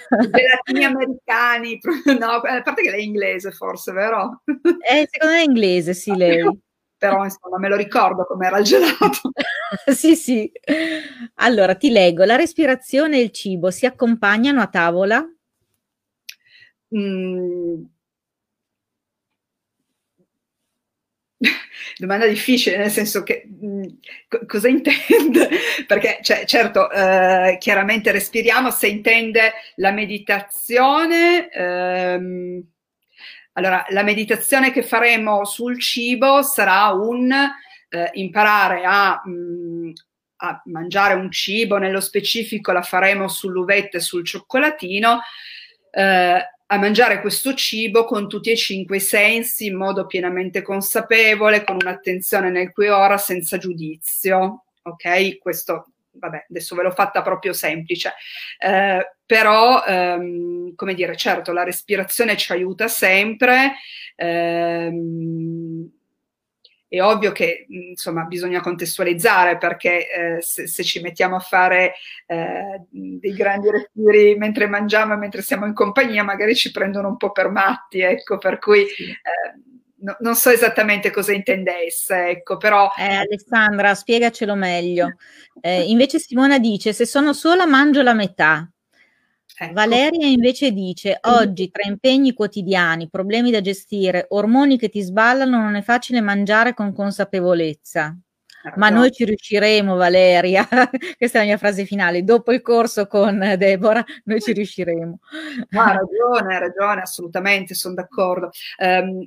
Speaker 2: Gelatini americani, no, a parte che lei è inglese forse, vero?
Speaker 1: Eh, secondo me è inglese, sì, lei
Speaker 2: però insomma me lo ricordo com'era il gelato.
Speaker 1: sì, sì. Allora ti leggo, la respirazione e il cibo si accompagnano a tavola? Mm.
Speaker 2: Domanda difficile, nel senso che mh, mm, cosa intende? Perché cioè, certo, eh, chiaramente respiriamo, se intende la meditazione, ehm, allora, la meditazione che faremo sul cibo sarà un eh, imparare a, mh, mm, a, mangiare un cibo, nello specifico la faremo sull'uvetta e sul cioccolatino, eh, a mangiare questo cibo con tutti e cinque i sensi in modo pienamente consapevole, con un'attenzione nel qui e ora, senza giudizio. Ok? Questo vabbè, adesso ve l'ho fatta proprio semplice, eh, però, ehm, come dire, certo, la respirazione ci aiuta sempre, ehm, è ovvio che insomma bisogna contestualizzare perché eh, se, se, ci mettiamo a fare eh, dei grandi respiri mentre mangiamo e mentre siamo in compagnia magari ci prendono un po' per matti, ecco, per cui eh, no, non so esattamente cosa intendesse, ecco, però...
Speaker 1: Eh, Alessandra, spiegacelo meglio. Eh, invece Simona dice, se sono sola mangio la metà. Ecco. Valeria invece dice, oggi tra impegni quotidiani, problemi da gestire, ormoni che ti sballano, non è facile mangiare con consapevolezza. Ma noi ci riusciremo, Valeria. Questa è la mia frase finale. Dopo il corso con Deborah, noi ci riusciremo.
Speaker 2: Ha ragione, ha ragione, assolutamente, sono d'accordo. Um,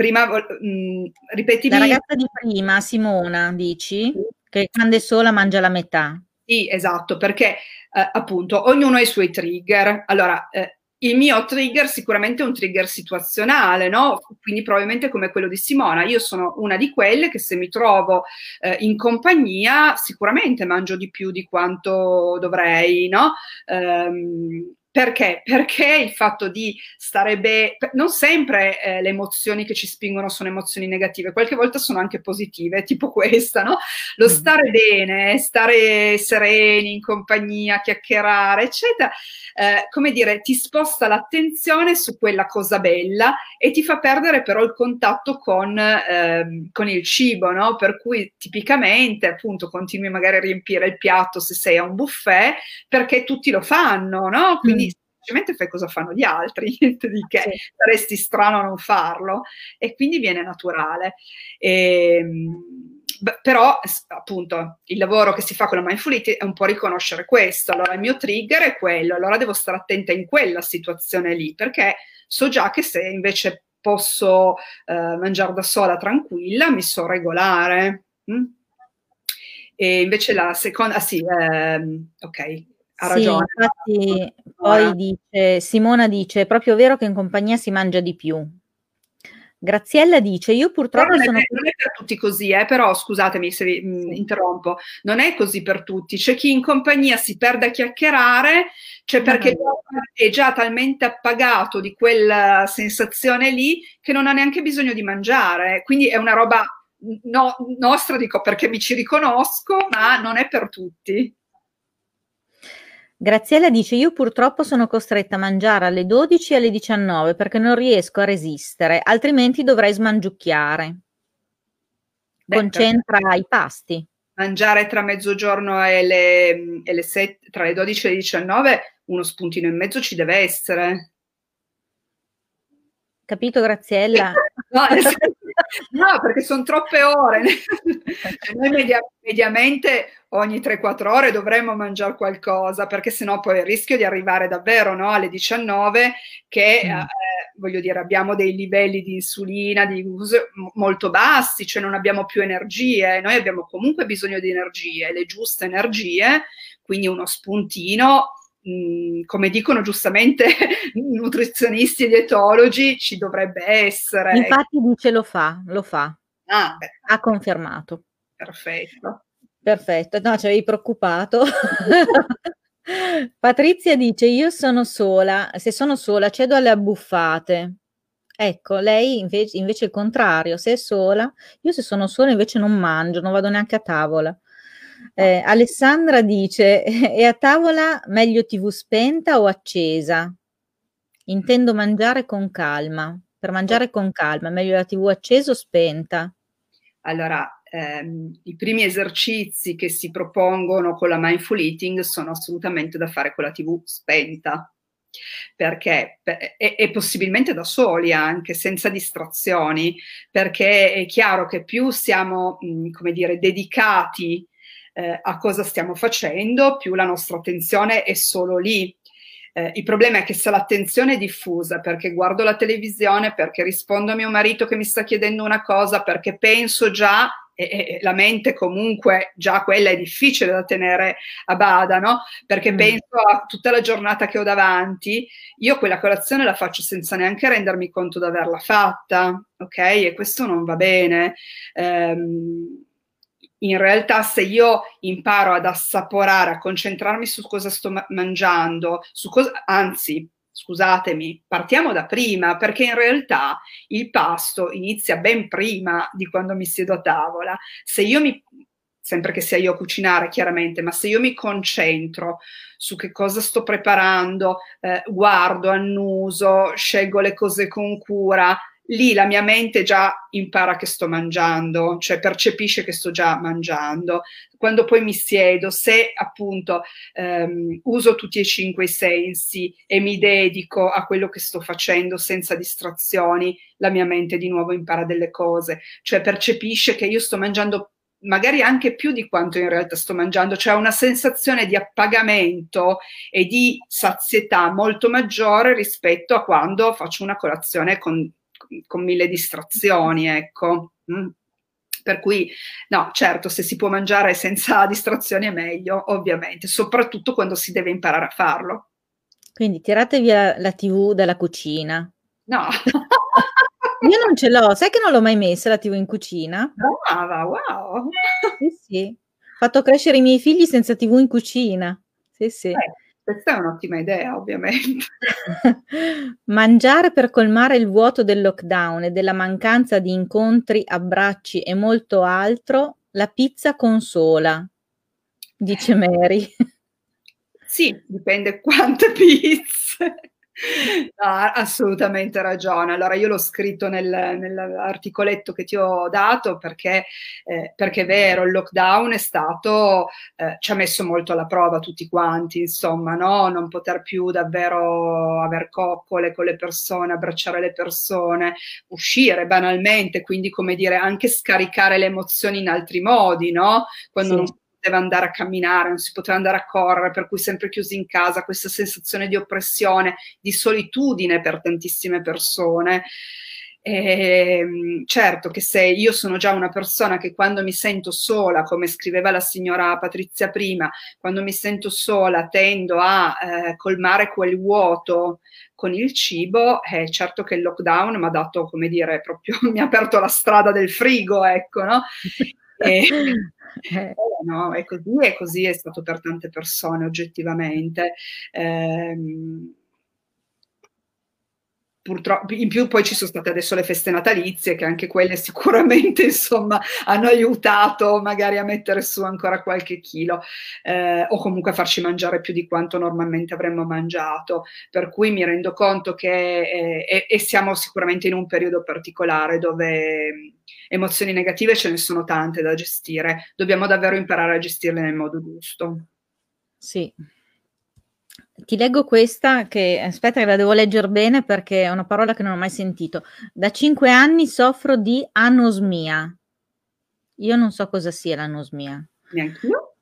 Speaker 2: prima, mh, mm, ripetimi.
Speaker 1: La ragazza di prima, Simona, dici? Che quando è sola mangia la metà.
Speaker 2: Sì, esatto, perché eh, appunto ognuno ha i suoi trigger. Allora, eh, il mio trigger sicuramente è un trigger situazionale, no? Quindi probabilmente come quello di Simona. Io sono una di quelle che se mi trovo eh, in compagnia sicuramente mangio di più di quanto dovrei, no? Um, perché? Perché il fatto di stare bene, non sempre eh, le emozioni che ci spingono sono emozioni negative, qualche volta sono anche positive, tipo questa, no? Lo mm. stare bene, stare sereni, in compagnia, chiacchierare, eccetera, eh, come dire, ti sposta l'attenzione su quella cosa bella e ti fa perdere però il contatto con, eh, con il cibo, no? Per cui tipicamente, appunto, continui magari a riempire il piatto se sei a un buffet, perché tutti lo fanno, no? Quindi quindi semplicemente fai cosa fanno gli altri, niente di che, sì. saresti strano a non farlo e quindi viene naturale. E, ehm, però appunto il lavoro che si fa con la mindful eating è un po' riconoscere questo, allora il mio trigger è quello, allora devo stare attenta in quella situazione lì, perché so già che se invece posso eh, mangiare da sola tranquilla, mi so regolare. Mm? E invece la seconda, ah sì, ehm, ok, ha ragione.
Speaker 1: Sì, infatti poi dice, Simona dice, è proprio vero che in compagnia si mangia di più. Graziella dice, io purtroppo
Speaker 2: non
Speaker 1: sono...
Speaker 2: È, non è per tutti così, eh, però scusatemi se vi mh, interrompo, non è così per tutti. C'è chi in compagnia si perde a chiacchierare, cioè perché è già talmente appagato di quella sensazione lì che non ha neanche bisogno di mangiare. Quindi è una roba no, nostra, dico perché mi ci riconosco, ma non è per tutti.
Speaker 1: Graziella dice: Io purtroppo sono costretta a mangiare alle 12 e alle 19 perché non riesco a resistere, altrimenti dovrei smangiucchiare. Beh, Concentra i pasti.
Speaker 2: Mangiare tra mezzogiorno e le, e le 7, tra le 12 e le 19, uno spuntino in mezzo ci deve essere.
Speaker 1: Capito, Graziella?
Speaker 2: no, no, perché sono troppe ore. Noi media, mediamente ogni 3-4 ore dovremmo mangiare qualcosa, perché sennò poi il rischio di arrivare davvero no, alle 19 che mm. eh, voglio dire abbiamo dei livelli di insulina di molto bassi, cioè non abbiamo più energie, noi abbiamo comunque bisogno di energie, le giuste energie, quindi uno spuntino Come dicono giustamente nutrizionisti e dietologi, ci dovrebbe essere.
Speaker 1: Infatti dice lo fa, lo fa. Ah, ha confermato.
Speaker 2: Perfetto.
Speaker 1: Perfetto, no, ci avevi preoccupato. Patrizia dice: Io sono sola, se sono sola cedo alle abbuffate. Ecco, lei invece, invece il contrario, se è sola, io se sono sola invece non mangio, non vado neanche a tavola. Eh, Alessandra dice: E a tavola meglio TV spenta o accesa? Intendo mangiare con calma. Per mangiare con calma, meglio la TV accesa o spenta?
Speaker 2: Allora, ehm, i primi esercizi che si propongono con la mindful eating sono assolutamente da fare con la TV spenta perché e, possibilmente da soli anche senza distrazioni perché è chiaro che più siamo mh, come dire dedicati eh, a cosa stiamo facendo, più la nostra attenzione è solo lì. Eh, il problema è che se l'attenzione è diffusa perché guardo la televisione, perché rispondo a mio marito che mi sta chiedendo una cosa, perché penso già e, e, la mente comunque già quella è difficile da tenere a bada, no? Perché mm. penso a tutta la giornata che ho davanti, io quella colazione la faccio senza neanche rendermi conto di averla fatta, ok? E questo non va bene. Um, in realtà se io imparo ad assaporare, a concentrarmi su cosa sto ma- mangiando, su cosa, anzi, scusatemi, partiamo da prima, perché in realtà il pasto inizia ben prima di quando mi siedo a tavola. Se io mi sempre che sia io a cucinare chiaramente, ma se io mi concentro su che cosa sto preparando, eh, guardo, annuso, scelgo le cose con cura, lì la mia mente già impara che sto mangiando, cioè percepisce che sto già mangiando. Quando poi mi siedo, se appunto ehm, uso tutti e cinque i sensi e mi dedico a quello che sto facendo senza distrazioni, la mia mente di nuovo impara delle cose, cioè percepisce che io sto mangiando magari anche più di quanto in realtà sto mangiando, cioè una sensazione di appagamento e di sazietà molto maggiore rispetto a quando faccio una colazione con con mille distrazioni, ecco. Mm. Per cui, no, certo, se si può mangiare senza distrazioni è meglio, ovviamente, soprattutto quando si deve imparare a farlo.
Speaker 1: Quindi tirate via la TV dalla cucina.
Speaker 2: No.
Speaker 1: Io non ce l'ho, sai che non l'ho mai messa la TV in cucina?
Speaker 2: Brava, wow.
Speaker 1: Sì, sì. Ho fatto crescere i miei figli senza TV in cucina. Sì, sì. Eh,
Speaker 2: questa è un'ottima idea, ovviamente.
Speaker 1: Mangiare per colmare il vuoto del lockdown e della mancanza di incontri, abbracci e molto altro, la pizza consola, dice Mary.
Speaker 2: Sì, dipende quante pizze. No, assolutamente ragione. Allora io l'ho scritto nel, nell'articoletto che ti ho dato perché, eh, perché è vero, il lockdown è stato, eh, ci ha messo molto alla prova tutti quanti, insomma, no? non poter più davvero aver coccole con le persone, abbracciare le persone, uscire banalmente, quindi come dire anche scaricare le emozioni in altri modi, no? Quando sì. non poteva andare a camminare, non si poteva andare a correre, per cui sempre chiusi in casa, questa sensazione di oppressione, di solitudine per tantissime persone. E, ehm, certo che se io sono già una persona che quando mi sento sola, come scriveva la signora Patrizia prima, quando mi sento sola tendo a eh, colmare quel vuoto con il cibo, è eh, certo che il lockdown mi ha dato, come dire, proprio mi ha aperto la strada del frigo, ecco, no? E, eh, no, è così e così è stato per tante persone oggettivamente. Eh, purtroppo, in più poi ci sono state adesso le feste natalizie, che anche quelle sicuramente, insomma, hanno aiutato magari a mettere su ancora qualche chilo, eh, o comunque a farci mangiare più di quanto normalmente avremmo mangiato. Per cui mi rendo conto che, eh, e, siamo sicuramente in un periodo particolare dove emozioni negative ce ne sono tante da gestire, dobbiamo davvero imparare a gestirle nel modo giusto.
Speaker 1: Sì, ti leggo questa che aspetta che la devo leggere bene perché è una parola che non ho mai sentito. Da cinque anni soffro di anosmia. Io non so cosa sia l'anosmia.
Speaker 2: Neanche io.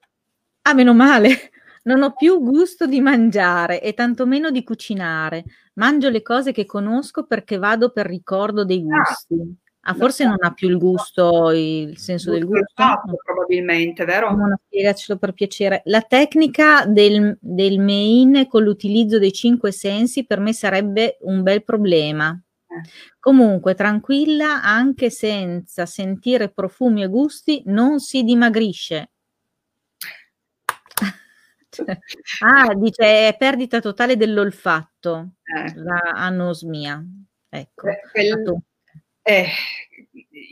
Speaker 1: Ah, meno male. Non ho più gusto di mangiare e tantomeno di cucinare. Mangio le cose che conosco perché vado per ricordo dei ah. gusti. Ah. Forse non ha più il gusto, il senso del gusto.
Speaker 2: Fatto, probabilmente, vero?
Speaker 1: No, spiegacelo per piacere. La tecnica del, del main con l'utilizzo dei cinque sensi per me sarebbe un bel problema. Eh. Comunque, tranquilla, anche senza sentire profumi e gusti, non si dimagrisce. ah, dice è perdita totale dell'olfatto, eh. la anosmia. Ecco. Eh, quel,
Speaker 2: eh,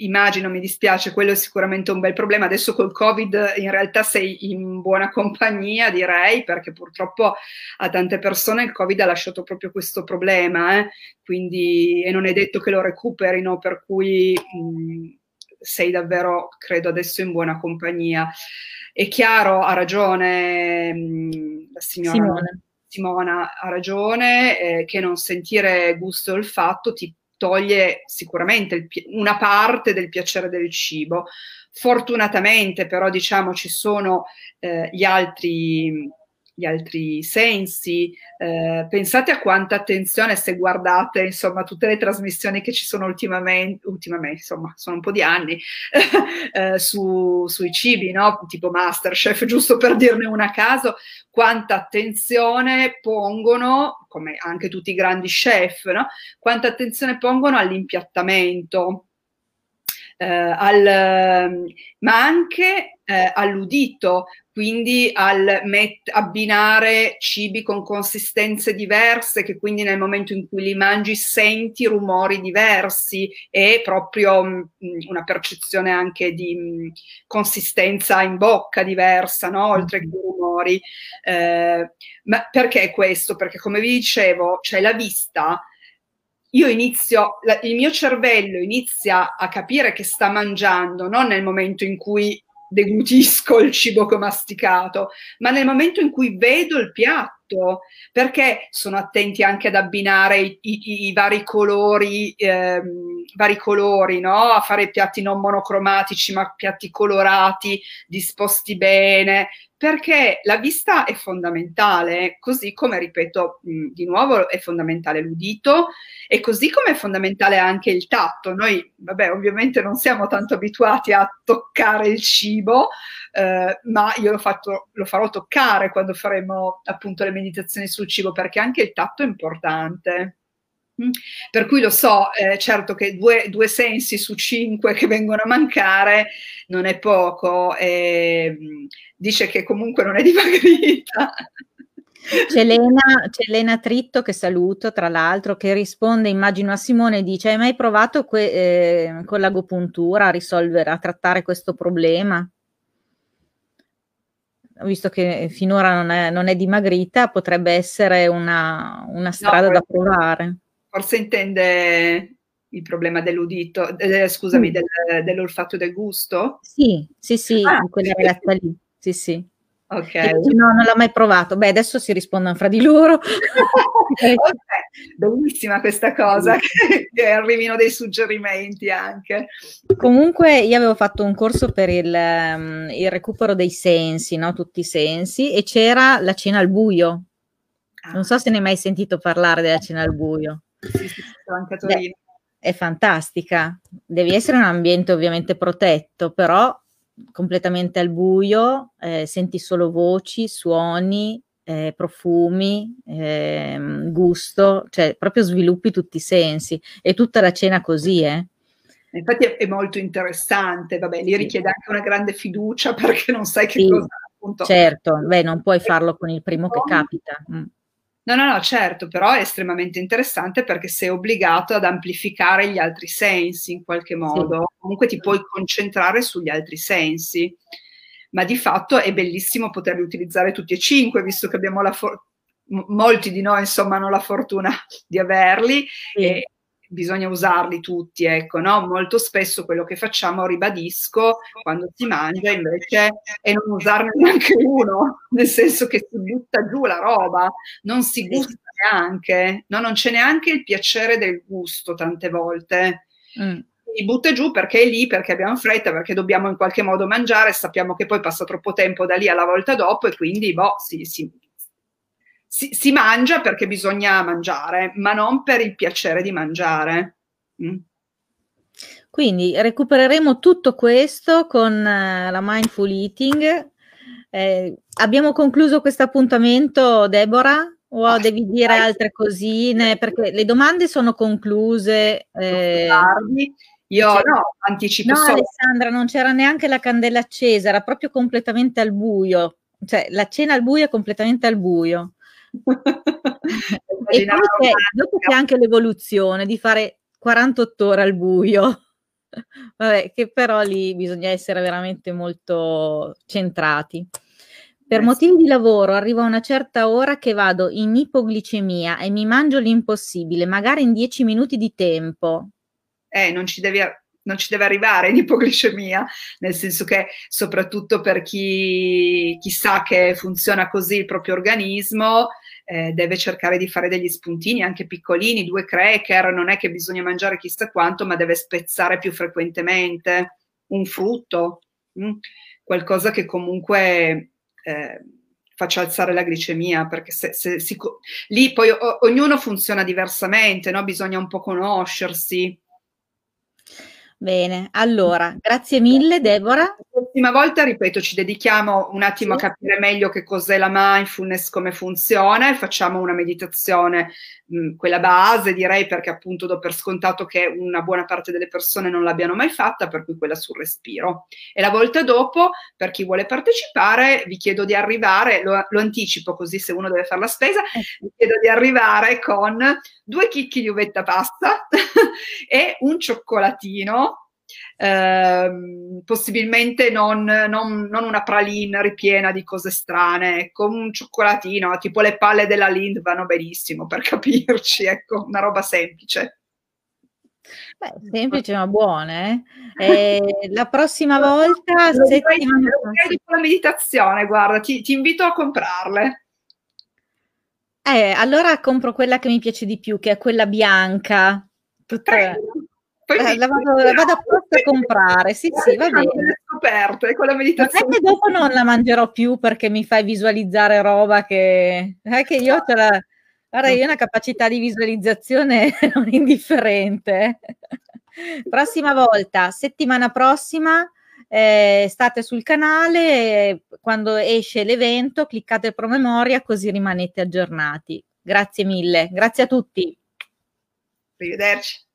Speaker 2: immagino, mi dispiace, quello è sicuramente un bel problema. Adesso col Covid in realtà sei in buona compagnia, direi, perché purtroppo a tante persone il Covid ha lasciato proprio questo problema, eh? quindi e non è detto che lo recuperino, per cui mh, sei davvero, credo, adesso in buona compagnia. È chiaro, ha ragione mh, la signora Simone. Simona, ha ragione, eh, che non sentire gusto e olfatto ti toglie sicuramente il, una parte del piacere del cibo. Fortunatamente però diciamo ci sono eh, gli altri gli altri sensi. Eh, pensate a quanta attenzione se guardate insomma tutte le trasmissioni che ci sono ultimamente, ultimamente insomma sono un po' di anni, eh, su, sui cibi, no? tipo Masterchef, giusto per dirne una a caso, quanta attenzione pongono, come anche tutti i grandi chef, no? quanta attenzione pongono all'impiattamento eh, al, ma anche eh, all'udito, quindi al met- abbinare cibi con consistenze diverse, che quindi nel momento in cui li mangi senti rumori diversi e proprio mh, mm, una percezione anche di mh, mm, consistenza in bocca diversa, no? oltre che rumori. Eh, ma perché questo? Perché come vi dicevo, c'è la vista io inizio, il mio cervello inizia a capire che sta mangiando, non nel momento in cui deglutisco il cibo che ho masticato, ma nel momento in cui vedo il piatto, perché sono attenti anche ad abbinare i, i, i vari colori, ehm, vari colori, no? A fare piatti non monocromatici, ma piatti colorati, disposti bene, perché la vista è fondamentale, così come, ripeto, mh, di nuovo è fondamentale l'udito e così come è fondamentale anche il tatto. Noi, vabbè, ovviamente non siamo tanto abituati a toccare il cibo, eh, ma io lo, fatto, lo farò toccare quando faremo appunto le meditazioni sul cibo, perché anche il tatto è importante. Per cui lo so, eh, certo che due, due, sensi su cinque che vengono a mancare non è poco, e, dice che comunque non è dimagrita.
Speaker 1: C'è Elena, c'è Elena, Tritto che saluto, tra l'altro, che risponde, immagino a Simone, dice: Hai mai provato que- eh, con l'agopuntura a risolvere, a trattare questo problema? Visto che finora non è, non è dimagrita, potrebbe essere una, una strada no, da provare.
Speaker 2: Forse intende il problema dell'udito, eh, scusami, mm. del, dell'olfatto del gusto?
Speaker 1: Sì, sì, sì, ah, quella ragazza lì, sì, sì. Ok. No, non l'ha mai provato. Beh, adesso si rispondono fra di loro.
Speaker 2: okay. Bellissima questa cosa, che, che arrivino dei suggerimenti anche.
Speaker 1: Comunque, io avevo fatto un corso per il, um, il recupero dei sensi, no? tutti i sensi, e c'era la cena al buio. Ah. Non so se ne hai mai sentito parlare della cena al buio.
Speaker 2: Sì, sì, anche a Torino. Beh,
Speaker 1: è fantastica. Devi essere un ambiente ovviamente protetto, però completamente al buio, eh, senti solo voci, suoni, eh, profumi, eh, gusto, cioè proprio sviluppi tutti i sensi. E tutta la cena così, eh.
Speaker 2: Infatti è, è molto interessante, vabbè, lì richiede anche una grande fiducia perché non sai che sì, cosa
Speaker 1: appunto. Certo, beh, non puoi farlo con il primo che capita. Mm
Speaker 2: No, no, no, certo, però è estremamente interessante perché sei obbligato ad amplificare gli altri sensi in qualche modo, sì. comunque ti puoi concentrare sugli altri sensi, ma di fatto è bellissimo poterli utilizzare tutti e cinque, visto che abbiamo la fortuna, molti di noi insomma hanno la fortuna di averli sì. e bisogna usarli tutti, ecco, no? Molto spesso quello che facciamo, ribadisco, quando si mangia invece è non usarne neanche uno, nel senso che si butta giù la roba, non si gusta neanche, no? non c'è neanche il piacere del gusto tante volte. Mm. Si butta giù perché è lì, perché abbiamo fretta, perché dobbiamo in qualche modo mangiare, sappiamo che poi passa troppo tempo da lì alla volta dopo e quindi boh, si, si, si, si, mangia perché bisogna mangiare, ma non per il piacere di mangiare. Mm.
Speaker 1: Quindi recupereremo tutto questo con uh, la mindful eating. Eh, abbiamo concluso questo appuntamento, Deborah? O ah, devi dire altre cosine? Perché le domande sono concluse. Eh,
Speaker 2: io no, anticipo
Speaker 1: No, solo. Alessandra, non c'era neanche la candela accesa, era proprio completamente al buio. Cioè, la cena al buio è completamente al buio e poi c'è, dopo c'è anche l'evoluzione di fare 48 ore al buio. Vabbè, che però lì bisogna essere veramente molto centrati. Per eh, motivi di lavoro arrivo a una certa ora che vado in ipoglicemia e mi mangio l'impossibile, magari in 10 minuti di tempo.
Speaker 2: Eh, non ci devi non ci deve arrivare in ipoglicemia, nel senso che soprattutto per chi, chi sa che funziona così il proprio organismo, eh, deve cercare di fare degli spuntini anche piccolini, due cracker, non è che bisogna mangiare chissà quanto, ma deve spezzare più frequentemente un frutto, mh? Mm, qualcosa che comunque eh, faccia alzare la glicemia, perché se, se si, lì poi o, ognuno funziona diversamente, no? bisogna un po' conoscersi.
Speaker 1: Bene, allora, grazie mille Deborah. La
Speaker 2: prossima volta, ripeto, ci dedichiamo un attimo a capire meglio che cos'è la mindfulness, come funziona e facciamo una meditazione, mh, quella base direi perché appunto do per scontato che una buona parte delle persone non l'abbiano mai fatta, per cui quella sul respiro. E la volta dopo, per chi vuole partecipare, vi chiedo di arrivare, lo, lo anticipo così se uno deve fare la spesa, eh vi chiedo di arrivare con due chicchi di uvetta pasta e un cioccolatino, ehm, possibilmente non, non, non, una praline ripiena di cose strane, ecco, un cioccolatino, tipo le palle della Lind vanno benissimo per capirci, ecco, una roba semplice.
Speaker 1: Beh, semplice ma buone. Eh? la prossima volta, settimana...
Speaker 2: la meditazione, guarda, ti, ti invito a comprarle.
Speaker 1: Eh, allora compro quella che mi piace di più, che è quella bianca. Tutta... Eh, la, vado, la vado apposta a comprare, sì, sì, va bene.
Speaker 2: Scoperte, con la meditazione.
Speaker 1: Ma che dopo non la mangerò più perché mi fai visualizzare roba che... È che io ce la... Guarda, io ho una capacità di visualizzazione non indifferente. Prossima volta, settimana prossima, eh, state sul canale, quando esce l'evento cliccate promemoria così rimanete aggiornati. Grazie mille, grazie a tutti.
Speaker 2: Arrivederci.